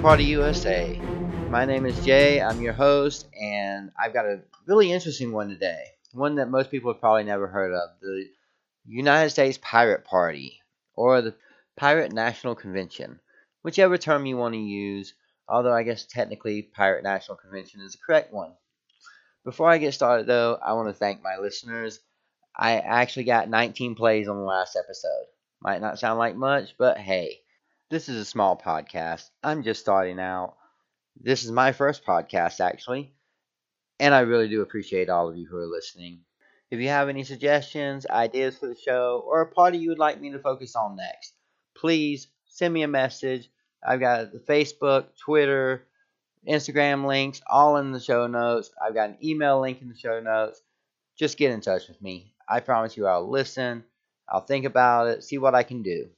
Party USA. My name is Jay, I'm your host, and I've got a really interesting one today. One that most people have probably never heard of the United States Pirate Party, or the Pirate National Convention, whichever term you want to use, although I guess technically Pirate National Convention is the correct one. Before I get started, though, I want to thank my listeners. I actually got 19 plays on the last episode. Might not sound like much, but hey, this is a small podcast. I'm just starting out. This is my first podcast, actually, and I really do appreciate all of you who are listening. If you have any suggestions, ideas for the show, or a party you would like me to focus on next, please send me a message. I've got the Facebook, Twitter, Instagram links all in the show notes. I've got an email link in the show notes. Just get in touch with me. I promise you I'll listen I'll think about it, see what I can do.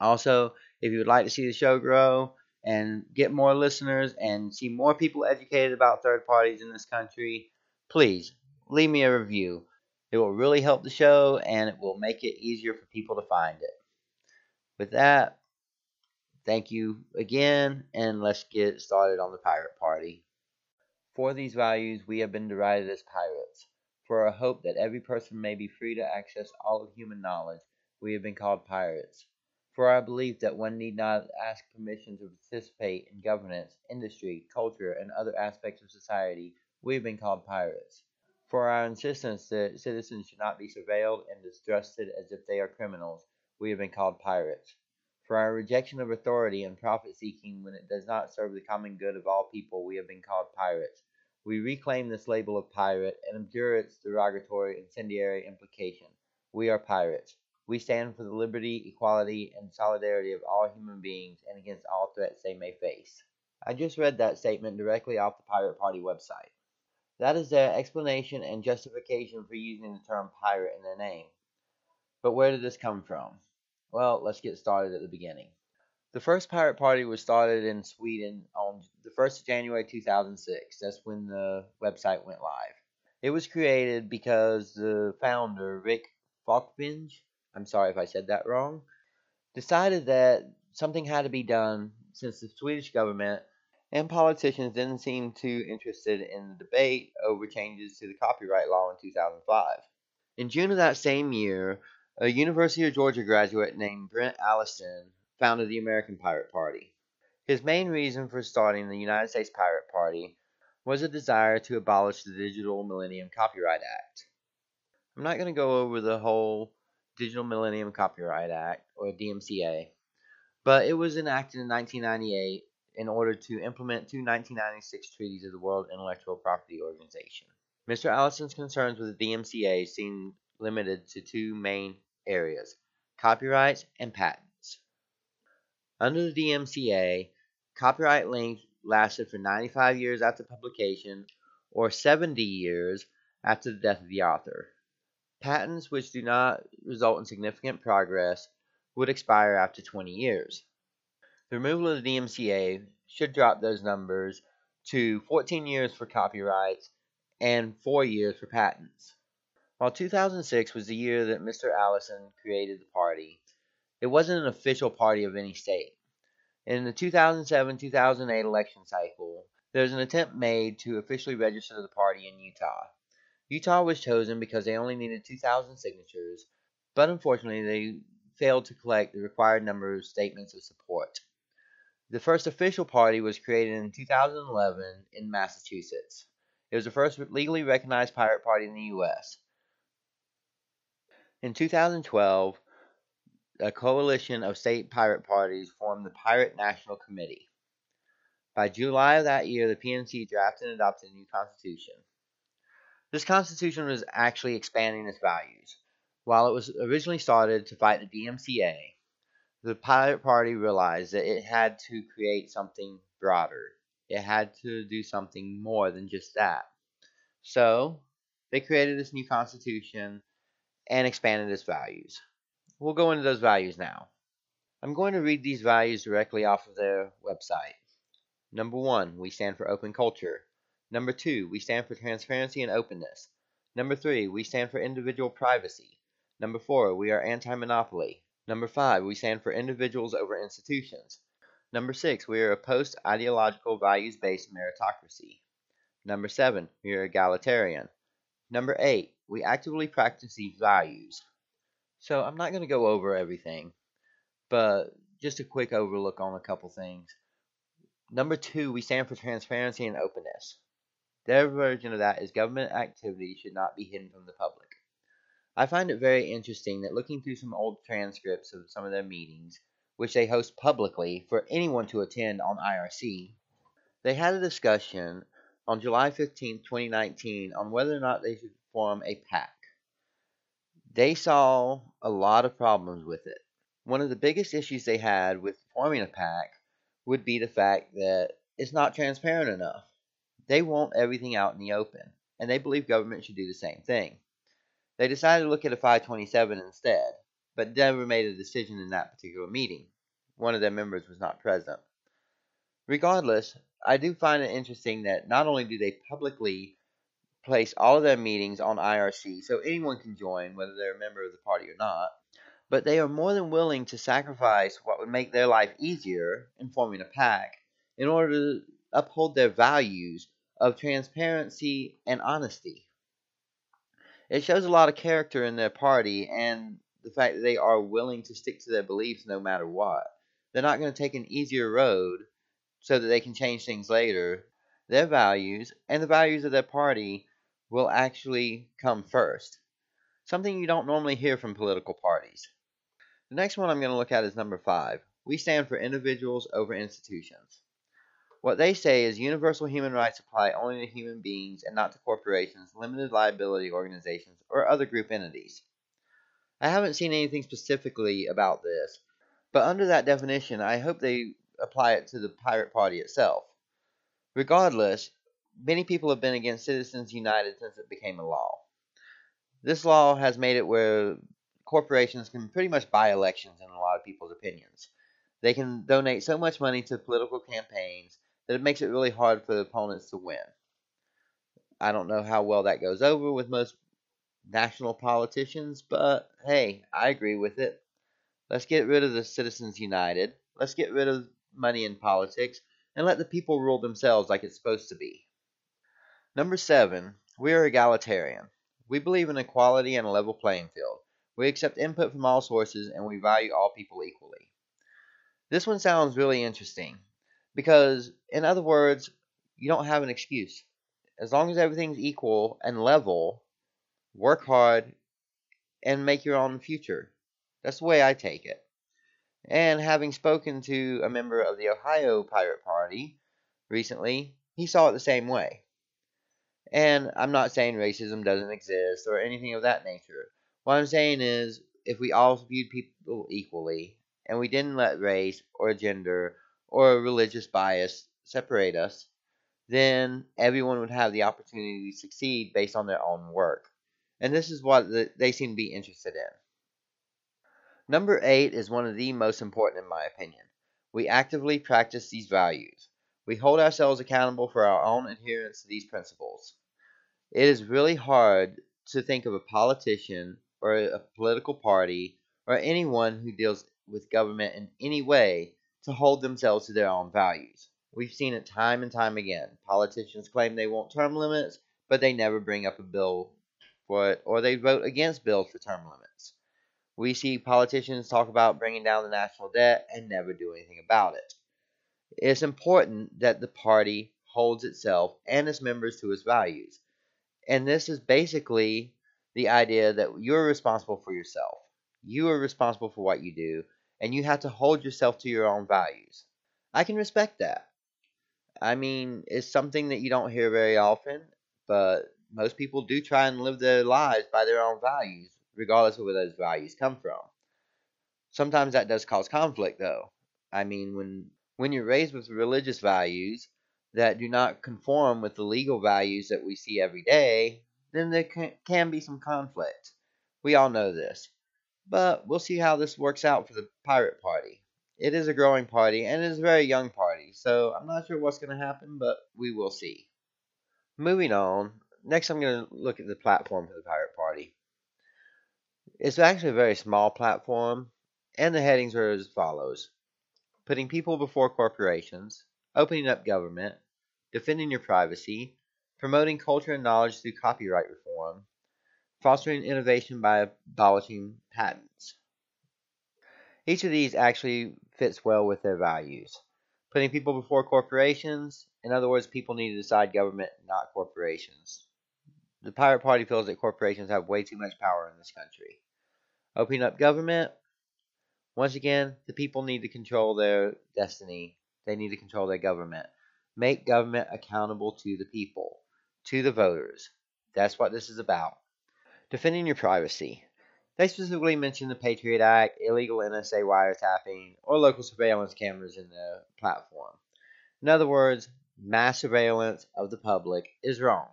Also, if you would like to see the show grow and get more listeners and see more people educated about third parties in this country, please leave me a review. It will really help the show and it will make it easier for people to find it. With that, thank you again and let's get started on the pirate party. For these values, we have been derided as pirates. For our hope that every person may be free to access all of human knowledge, we have been called pirates. For our belief that one need not ask permission to participate in governance, industry, culture, and other aspects of society, we have been called pirates. For our insistence that citizens should not be surveilled and distrusted as if they are criminals, we have been called pirates. For our rejection of authority and profit seeking when it does not serve the common good of all people, we have been called pirates. We reclaim this label of pirate and abjure its derogatory incendiary implication. We are pirates. We stand for the liberty, equality, and solidarity of all human beings and against all threats they may face. I just read that statement directly off the Pirate Party website. That is their explanation and justification for using the term pirate in their name. But where did this come from? Well, let's get started at the beginning. The first pirate party was started in Sweden on the 1st of January 2006. That's when the website went live. It was created because the founder, Rick Falkvinge, I'm sorry if I said that wrong, decided that something had to be done since the Swedish government and politicians didn't seem too interested in the debate over changes to the copyright law in 2005. In June of that same year, a University of Georgia graduate named Brent Allison founded the American Pirate Party. His main reason for starting the United States Pirate Party was a desire to abolish the Digital Millennium Copyright Act. I'm not going to go over the whole Digital Millennium Copyright Act, or DMCA, but it was enacted in 1998 in order to implement two 1996 treaties of the World Intellectual Property Organization. Mr. Allison's concerns with the DMCA seemed limited to two main areas copyrights and patents. Under the DMCA, copyright length lasted for 95 years after publication or 70 years after the death of the author. Patents which do not result in significant progress would expire after 20 years. The removal of the DMCA should drop those numbers to 14 years for copyrights and 4 years for patents. While 2006 was the year that Mr. Allison created the party, it wasn't an official party of any state. In the 2007 2008 election cycle, there was an attempt made to officially register the party in Utah. Utah was chosen because they only needed 2,000 signatures, but unfortunately, they failed to collect the required number of statements of support. The first official party was created in 2011 in Massachusetts. It was the first legally recognized pirate party in the U.S. In 2012, a coalition of state pirate parties formed the Pirate National Committee. By July of that year, the PNC drafted and adopted a new constitution. This constitution was actually expanding its values. While it was originally started to fight the DMCA, the Pirate Party realized that it had to create something broader. It had to do something more than just that. So, they created this new constitution and expanded its values. We'll go into those values now. I'm going to read these values directly off of their website. Number one, we stand for open culture. Number two, we stand for transparency and openness. Number three, we stand for individual privacy. Number four, we are anti monopoly. Number five, we stand for individuals over institutions. Number six, we are a post ideological values based meritocracy. Number seven, we are egalitarian. Number eight, we actively practice these values. So I'm not going to go over everything, but just a quick overlook on a couple things. Number two, we stand for transparency and openness. Their version of that is government activity should not be hidden from the public. I find it very interesting that looking through some old transcripts of some of their meetings, which they host publicly for anyone to attend on IRC, they had a discussion on July 15, 2019, on whether or not they should form a PAC. They saw a lot of problems with it. One of the biggest issues they had with forming a PAC would be the fact that it's not transparent enough. They want everything out in the open, and they believe government should do the same thing. They decided to look at a 527 instead, but never made a decision in that particular meeting. One of their members was not present. Regardless, I do find it interesting that not only do they publicly place all of their meetings on IRC so anyone can join, whether they're a member of the party or not, but they are more than willing to sacrifice what would make their life easier in forming a PAC in order to uphold their values of transparency and honesty. It shows a lot of character in their party and the fact that they are willing to stick to their beliefs no matter what. They're not going to take an easier road so that they can change things later. Their values and the values of their party will actually come first. Something you don't normally hear from political parties. The next one I'm going to look at is number five. We stand for individuals over institutions. What they say is universal human rights apply only to human beings and not to corporations, limited liability organizations, or other group entities. I haven't seen anything specifically about this, but under that definition, I hope they apply it to the Pirate Party itself. Regardless, many people have been against Citizens United since it became a law. This law has made it where corporations can pretty much buy elections in a lot of people's opinions. They can donate so much money to political campaigns it makes it really hard for the opponents to win. I don't know how well that goes over with most national politicians, but hey, I agree with it. Let's get rid of the Citizens United. Let's get rid of money in politics and let the people rule themselves like it's supposed to be. Number seven, we are egalitarian. We believe in equality and a level playing field. We accept input from all sources and we value all people equally. This one sounds really interesting because, in other words, you don't have an excuse. As long as everything's equal and level, work hard and make your own future. That's the way I take it. And having spoken to a member of the Ohio Pirate Party recently, he saw it the same way. And I'm not saying racism doesn't exist or anything of that nature. What I'm saying is, if we all viewed people equally, and we didn't let race or gender or a religious bias separate us, then everyone would have the opportunity to succeed based on their own work. And this is what the, they seem to be interested in. Number eight is one of the most important in my opinion. We actively practice these values. We hold ourselves accountable for our own adherence to these principles. It is really hard to think of a politician or a political party or anyone who deals with government in any way to hold themselves to their own values. We've seen it time and time again. Politicians claim they want term limits, but they never bring up a bill for it, or they vote against bills for term limits. We see politicians talk about bringing down the national debt and never do anything about it. It's important that the party holds itself and its members to its values. And this is basically the idea that you're responsible for yourself. You are responsible for what you do, and you have to hold yourself to your own values. I can respect that. I mean, it's something that you don't hear very often, but most people do try and live their lives by their own values, regardless of where those values come from. Sometimes that does cause conflict, though. I mean, when when you're raised with religious values that do not conform with the legal values that we see every day, then there can, can be some conflict. We all know this. But we'll see how this works out for the Pirate Party. It is a growing party and it is a very young party, so I'm not sure what's going to happen, but we will see. Moving on, next I'm going to look at the platform for the Pirate Party. It's actually a very small platform, and the headings are as follows putting people before corporations, opening up government, defending your privacy, promoting culture and knowledge through copyright reform, fostering innovation by abolishing patents. Each of these actually fits well with their values. Putting people before corporations, in other words, people need to decide government, not corporations. The Pirate Party feels that corporations have way too much power in this country. Opening up government, once again, the people need to control their destiny. They need to control their government. Make government accountable to the people, to the voters. That's what this is about. Defending your privacy. They specifically mention the Patriot Act, illegal NSA wiretapping, or local surveillance cameras in the platform. In other words, mass surveillance of the public is wrong.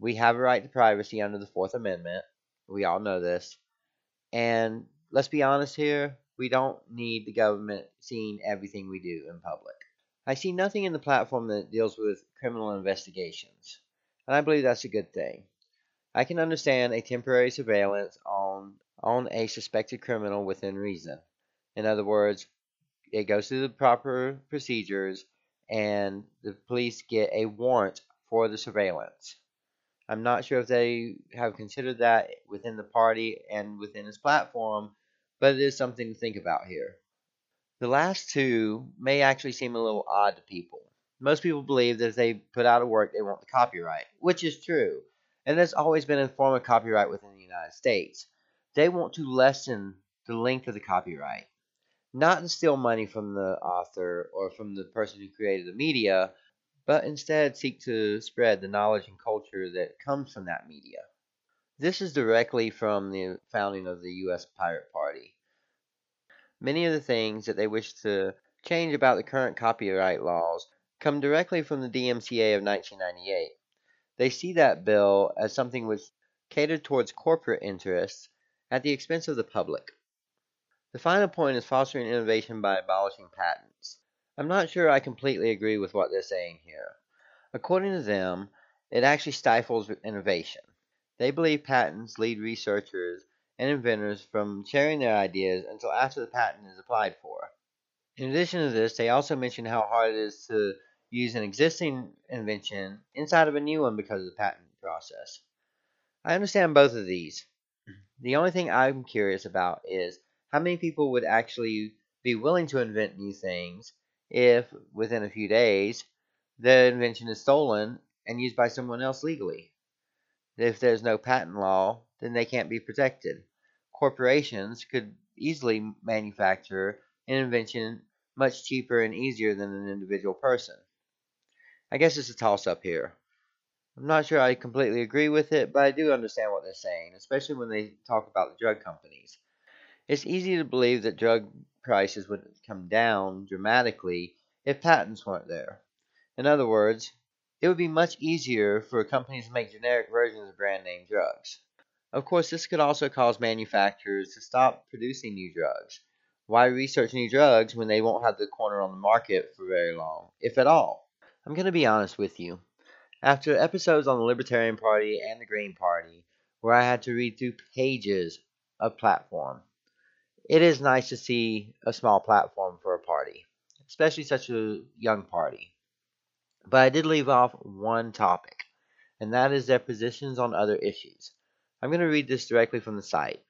We have a right to privacy under the Fourth Amendment. We all know this. And let's be honest here, we don't need the government seeing everything we do in public. I see nothing in the platform that deals with criminal investigations, and I believe that's a good thing. I can understand a temporary surveillance on on a suspected criminal within reason. In other words, it goes through the proper procedures and the police get a warrant for the surveillance. I'm not sure if they have considered that within the party and within its platform, but it is something to think about here. The last two may actually seem a little odd to people. Most people believe that if they put out a work, they want the copyright, which is true, and has always been a form of copyright within the United States. They want to lessen the length of the copyright, not to steal money from the author or from the person who created the media, but instead seek to spread the knowledge and culture that comes from that media. This is directly from the founding of the U.S. Pirate Party. Many of the things that they wish to change about the current copyright laws come directly from the DMCA of 1998. They see that bill as something which catered towards corporate interests at the expense of the public. The final point is fostering innovation by abolishing patents. I'm not sure I completely agree with what they're saying here. According to them, it actually stifles innovation. They believe patents lead researchers and inventors from sharing their ideas until after the patent is applied for. In addition to this, they also mention how hard it is to use an existing invention inside of a new one because of the patent process. I understand both of these. The only thing I'm curious about is how many people would actually be willing to invent new things if, within a few days, the invention is stolen and used by someone else legally. If there's no patent law, then they can't be protected. Corporations could easily manufacture an invention much cheaper and easier than an individual person. I guess it's a toss up here. I'm not sure I completely agree with it, but I do understand what they're saying, especially when they talk about the drug companies. It's easy to believe that drug prices would come down dramatically if patents weren't there. In other words, it would be much easier for companies to make generic versions of brand name drugs. Of course, this could also cause manufacturers to stop producing new drugs. Why research new drugs when they won't have the corner on the market for very long, if at all? I'm going to be honest with you. After episodes on the Libertarian Party and the Green Party, where I had to read through pages of platform, it is nice to see a small platform for a party, especially such a young party. But I did leave off one topic, and that is their positions on other issues. I'm going to read this directly from the site.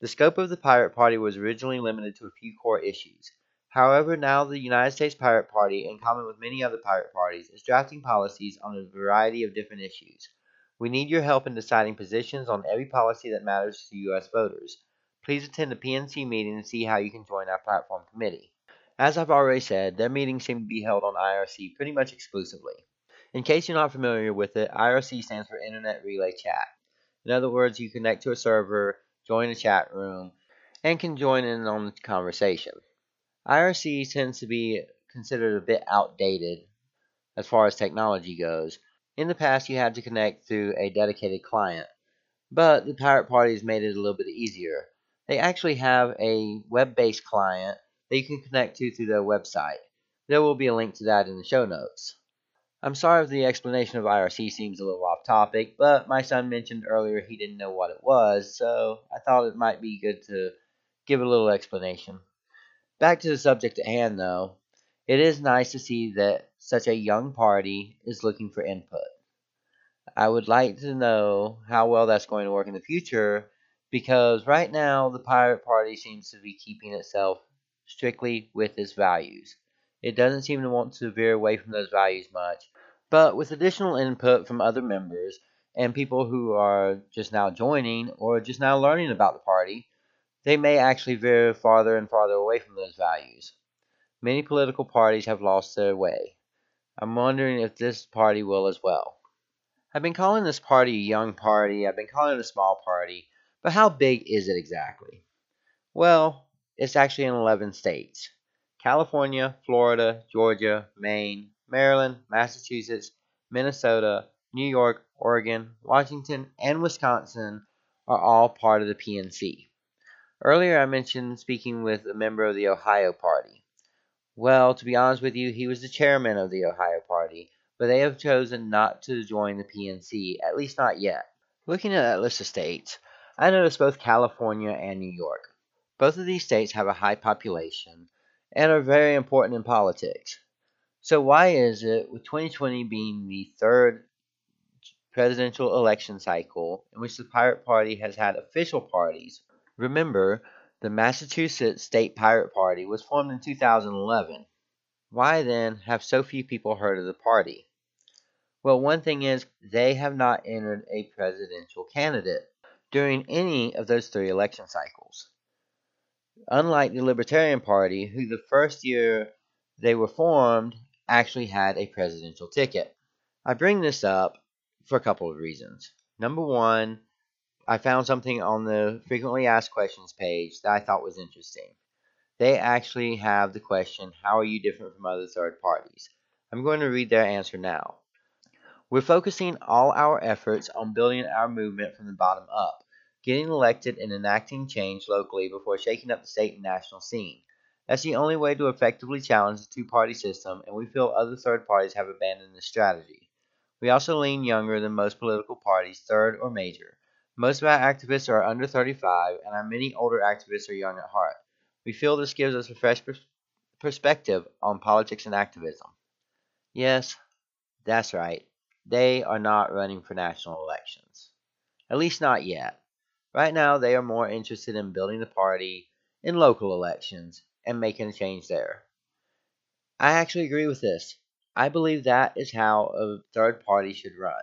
The scope of the Pirate Party was originally limited to a few core issues. However, now the United States Pirate Party, in common with many other pirate parties, is drafting policies on a variety of different issues. We need your help in deciding positions on every policy that matters to U.S. voters. Please attend the PNC meeting and see how you can join our platform committee. As I've already said, their meetings seem to be held on IRC pretty much exclusively. In case you're not familiar with it, IRC stands for Internet Relay Chat. In other words, you connect to a server, join a chat room, and can join in on the conversation. IRC tends to be considered a bit outdated as far as technology goes. In the past, you had to connect through a dedicated client, but the Pirate Party has made it a little bit easier. They actually have a web based client that you can connect to through their website. There will be a link to that in the show notes. I'm sorry if the explanation of IRC seems a little off topic, but my son mentioned earlier he didn't know what it was, so I thought it might be good to give a little explanation. Back to the subject at hand, though. It is nice to see that such a young party is looking for input. I would like to know how well that's going to work in the future because right now the Pirate Party seems to be keeping itself strictly with its values. It doesn't seem to want to veer away from those values much, but with additional input from other members and people who are just now joining or just now learning about the party, they may actually veer farther and farther away from those values. Many political parties have lost their way. I'm wondering if this party will as well. I've been calling this party a young party, I've been calling it a small party, but how big is it exactly? Well, it's actually in 11 states California, Florida, Georgia, Maine, Maryland, Massachusetts, Minnesota, New York, Oregon, Washington, and Wisconsin are all part of the PNC. Earlier, I mentioned speaking with a member of the Ohio Party. Well, to be honest with you, he was the chairman of the Ohio Party, but they have chosen not to join the PNC, at least not yet. Looking at that list of states, I noticed both California and New York. Both of these states have a high population and are very important in politics. So, why is it, with 2020 being the third presidential election cycle in which the Pirate Party has had official parties Remember, the Massachusetts State Pirate Party was formed in 2011. Why then have so few people heard of the party? Well, one thing is they have not entered a presidential candidate during any of those three election cycles. Unlike the Libertarian Party, who the first year they were formed actually had a presidential ticket. I bring this up for a couple of reasons. Number one, I found something on the frequently asked questions page that I thought was interesting. They actually have the question, How are you different from other third parties? I'm going to read their answer now. We're focusing all our efforts on building our movement from the bottom up, getting elected and enacting change locally before shaking up the state and national scene. That's the only way to effectively challenge the two party system, and we feel other third parties have abandoned this strategy. We also lean younger than most political parties, third or major. Most of our activists are under 35, and our many older activists are young at heart. We feel this gives us a fresh pers- perspective on politics and activism. Yes, that's right. They are not running for national elections. At least not yet. Right now, they are more interested in building the party in local elections and making a change there. I actually agree with this. I believe that is how a third party should run.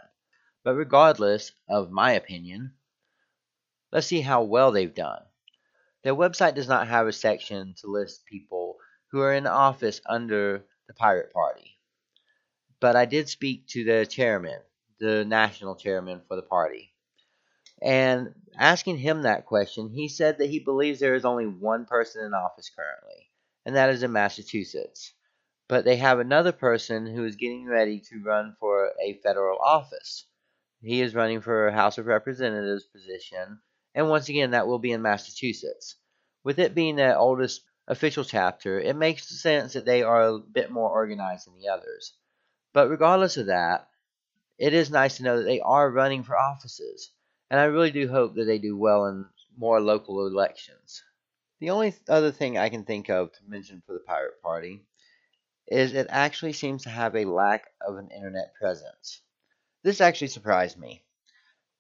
But regardless of my opinion, Let's see how well they've done. Their website does not have a section to list people who are in office under the Pirate Party. But I did speak to the chairman, the national chairman for the party. And asking him that question, he said that he believes there is only one person in office currently, and that is in Massachusetts. But they have another person who is getting ready to run for a federal office. He is running for a House of Representatives position and once again, that will be in Massachusetts. With it being the oldest official chapter, it makes sense that they are a bit more organized than the others. But regardless of that, it is nice to know that they are running for offices, and I really do hope that they do well in more local elections. The only other thing I can think of to mention for the Pirate Party is it actually seems to have a lack of an internet presence. This actually surprised me.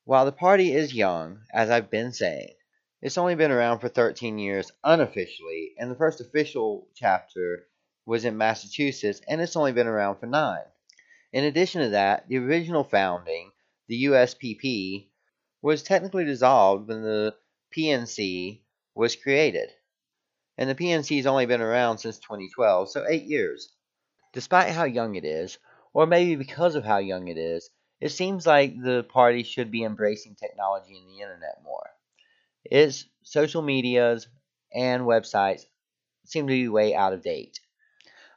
While the party is young, as I've been saying, it's only been around for 13 years unofficially, and the first official chapter was in Massachusetts, and it's only been around for nine. In addition to that, the original founding, the USPP, was technically dissolved when the PNC was created. And the PNC has only been around since 2012, so eight years. Despite how young it is, or maybe because of how young it is, it seems like the party should be embracing technology and the internet more. Its social medias and websites seem to be way out of date.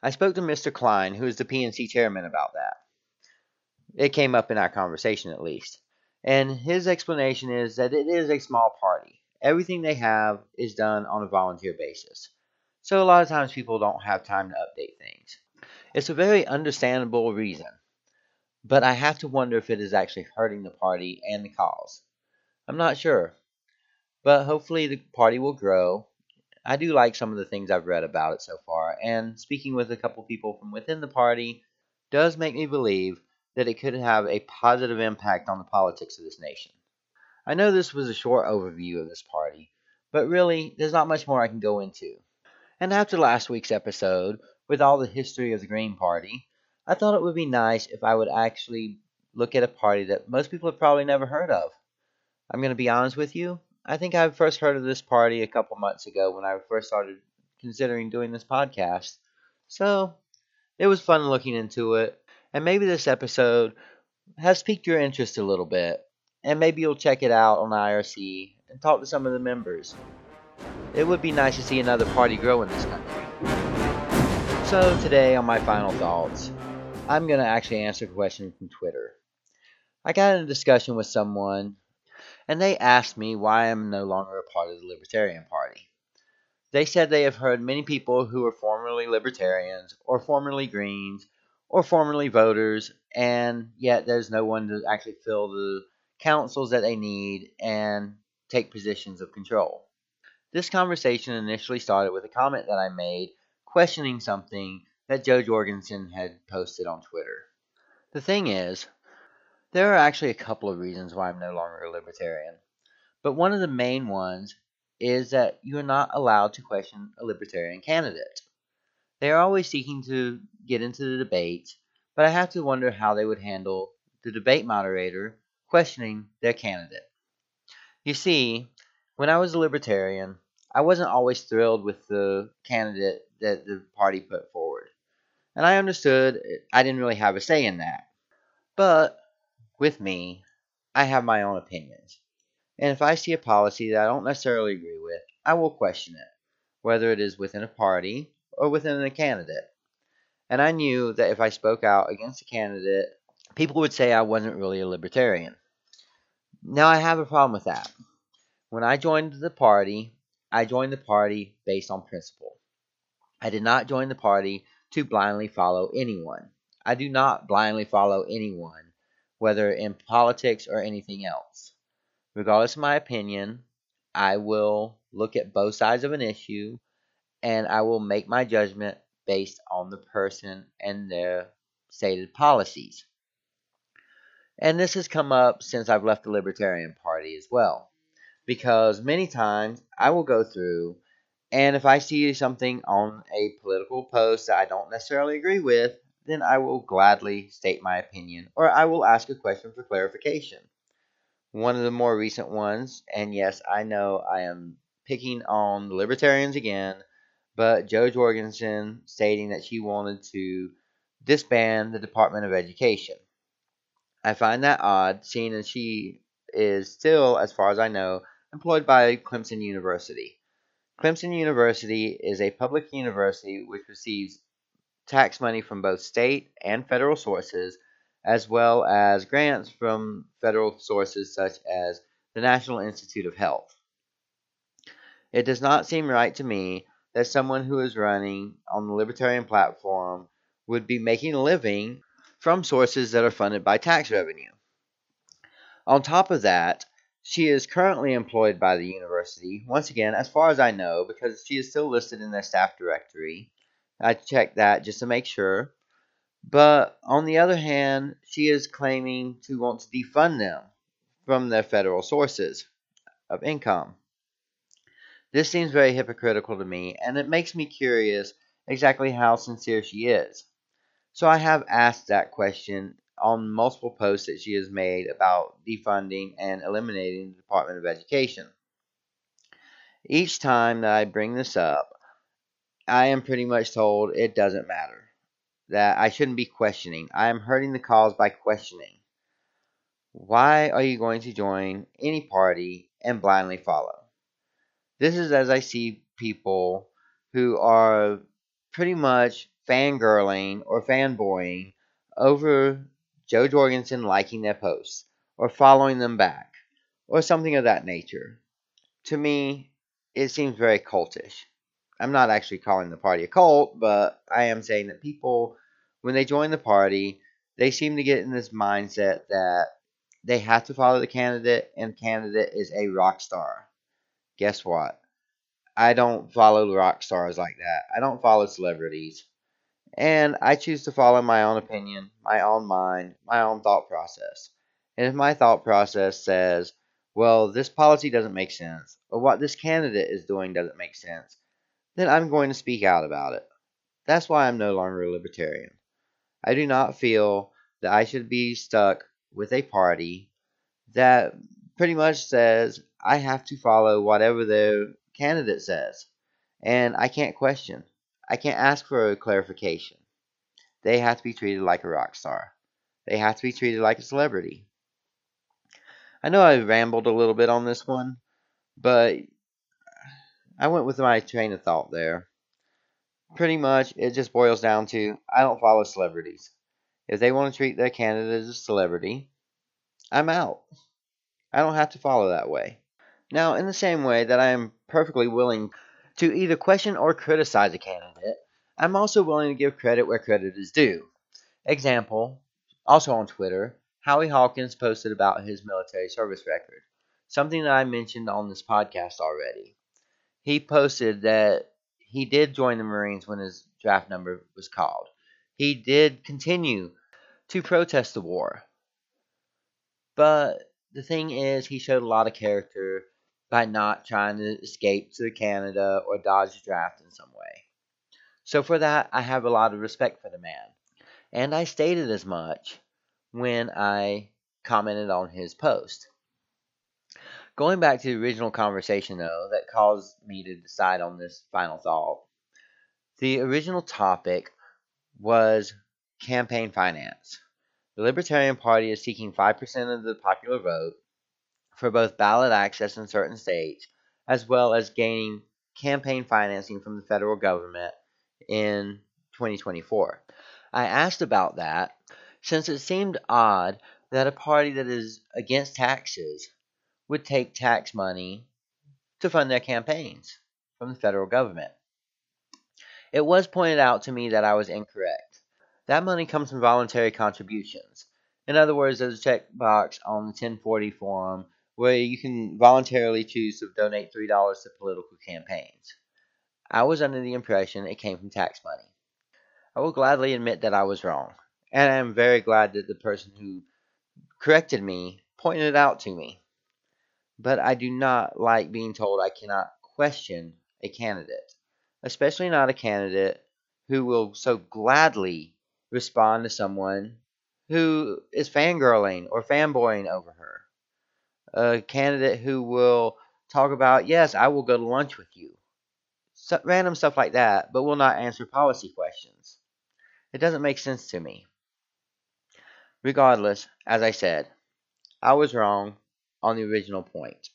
I spoke to Mr. Klein, who is the PNC chairman, about that. It came up in our conversation, at least. And his explanation is that it is a small party. Everything they have is done on a volunteer basis. So a lot of times people don't have time to update things. It's a very understandable reason. But I have to wonder if it is actually hurting the party and the cause. I'm not sure. But hopefully the party will grow. I do like some of the things I've read about it so far, and speaking with a couple people from within the party does make me believe that it could have a positive impact on the politics of this nation. I know this was a short overview of this party, but really, there's not much more I can go into. And after last week's episode, with all the history of the Green Party, I thought it would be nice if I would actually look at a party that most people have probably never heard of. I'm going to be honest with you, I think I first heard of this party a couple months ago when I first started considering doing this podcast. So it was fun looking into it, and maybe this episode has piqued your interest a little bit, and maybe you'll check it out on IRC and talk to some of the members. It would be nice to see another party grow in this country. So today on my final thoughts, I'm going to actually answer a question from Twitter. I got in a discussion with someone and they asked me why I'm no longer a part of the Libertarian Party. They said they have heard many people who were formerly Libertarians, or formerly Greens, or formerly voters, and yet there's no one to actually fill the councils that they need and take positions of control. This conversation initially started with a comment that I made questioning something that Jo Jorgensen had posted on Twitter. The thing is, there are actually a couple of reasons why I'm no longer a libertarian. But one of the main ones is that you are not allowed to question a libertarian candidate. They are always seeking to get into the debate, but I have to wonder how they would handle the debate moderator questioning their candidate. You see, when I was a libertarian, I wasn't always thrilled with the candidate that the party put forward. And I understood I didn't really have a say in that. But with me, I have my own opinions. And if I see a policy that I don't necessarily agree with, I will question it, whether it is within a party or within a candidate. And I knew that if I spoke out against a candidate, people would say I wasn't really a libertarian. Now I have a problem with that. When I joined the party, I joined the party based on principle. I did not join the party to blindly follow anyone. I do not blindly follow anyone whether in politics or anything else. Regardless of my opinion, I will look at both sides of an issue and I will make my judgment based on the person and their stated policies. And this has come up since I've left the Libertarian Party as well. Because many times I will go through, and if I see something on a political post that I don't necessarily agree with, then I will gladly state my opinion or I will ask a question for clarification. One of the more recent ones, and yes, I know I am picking on libertarians again, but Jo Jorgensen stating that she wanted to disband the Department of Education. I find that odd, seeing as she is still, as far as I know, employed by Clemson University. Clemson University is a public university which receives tax money from both state and federal sources, as well as grants from federal sources such as the National Institute of Health. It does not seem right to me that someone who is running on the libertarian platform would be making a living from sources that are funded by tax revenue. On top of that, she is currently employed by the university, once again, as far as I know, because she is still listed in their staff directory, I checked that just to make sure. But on the other hand, she is claiming to want to defund them from their federal sources of income. This seems very hypocritical to me, and it makes me curious exactly how sincere she is. So I have asked that question on multiple posts that she has made about defunding and eliminating the Department of Education. Each time that I bring this up, I am pretty much told it doesn't matter. That I shouldn't be questioning. I am hurting the cause by questioning. Why are you going to join any party and blindly follow? This is as I see people who are pretty much fangirling or fanboying over Jo Jorgensen liking their posts or following them back or something of that nature. To me, it seems very cultish. I'm not actually calling the party a cult, but I am saying that people, when they join the party, they seem to get in this mindset that they have to follow the candidate, and the candidate is a rock star. Guess what? I don't follow rock stars like that. I don't follow celebrities. And I choose to follow my own opinion, my own mind, my own thought process. And if my thought process says, well, this policy doesn't make sense, or what this candidate is doing doesn't make sense, then I'm going to speak out about it. That's why I'm no longer a libertarian. I do not feel that I should be stuck with a party that pretty much says I have to follow whatever the candidate says. And I can't question. I can't ask for a clarification. They have to be treated like a rock star. They have to be treated like a celebrity. I know I rambled a little bit on this one, but I went with my train of thought there. Pretty much, it just boils down to I don't follow celebrities. If they want to treat their candidate as a celebrity, I'm out. I don't have to follow that way. Now, in the same way that I am perfectly willing to either question or criticize a candidate, I'm also willing to give credit where credit is due. Example, also on Twitter, Howie Hawkins posted about his military service record, something that I mentioned on this podcast already. He posted that he did join the Marines when his draft number was called. He did continue to protest the war. But the thing is, he showed a lot of character by not trying to escape to Canada or dodge the draft in some way. So for that, I have a lot of respect for the man. And I stated as much when I commented on his post. Going back to the original conversation, though, that caused me to decide on this final thought, the original topic was campaign finance. The Libertarian Party is seeking 5% of the popular vote for both ballot access in certain states, as well as gaining campaign financing from the federal government in 2024. I asked about that since it seemed odd that a party that is against taxes would take tax money to fund their campaigns from the federal government. It was pointed out to me that I was incorrect. That money comes from voluntary contributions. In other words, there's a checkbox on the 1040 form where you can voluntarily choose to donate $3 to political campaigns. I was under the impression it came from tax money. I will gladly admit that I was wrong. And I am very glad that the person who corrected me pointed it out to me. But I do not like being told I cannot question a candidate, especially not a candidate who will so gladly respond to someone who is fangirling or fanboying over her. A candidate who will talk about, yes, I will go to lunch with you. So, random stuff like that, but will not answer policy questions. It doesn't make sense to me. Regardless, as I said, I was wrong on the original point,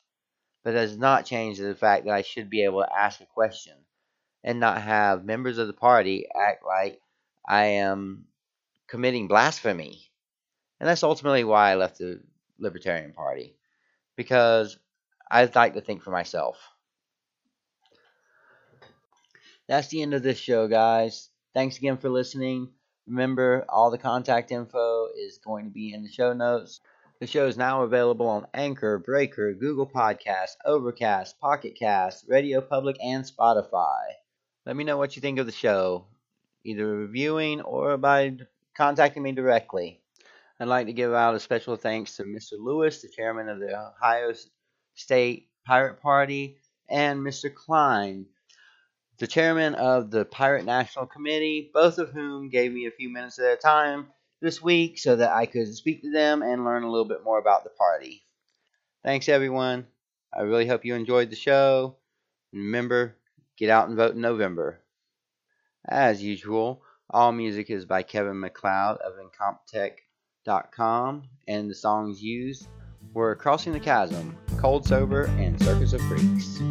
but that does not change the fact that I should be able to ask a question and not have members of the party act like I am committing blasphemy. And that's ultimately why I left the Libertarian Party, because I like to think for myself. That's the end of this show, guys. Thanks again for listening. Remember, all the contact info is going to be in the show notes. The show is now available on Anchor, Breaker, Google Podcasts, Overcast, Pocket Cast, Radio Public, and Spotify. Let me know what you think of the show, either reviewing or by contacting me directly. I'd like to give out a special thanks to Mr. Lewis, the chairman of the Ohio State Pirate Party, and Mr. Klein, the chairman of the Pirate National Committee, both of whom gave me a few minutes of their time this week so that I could speak to them and learn a little bit more about the party. Thanks, everyone. I really hope you enjoyed the show. Remember, get out and vote in November. As usual, all music is by Kevin MacLeod of Incompetech.com, and the songs used were Crossing the Chasm, Cold Sober, and Circus of Freaks.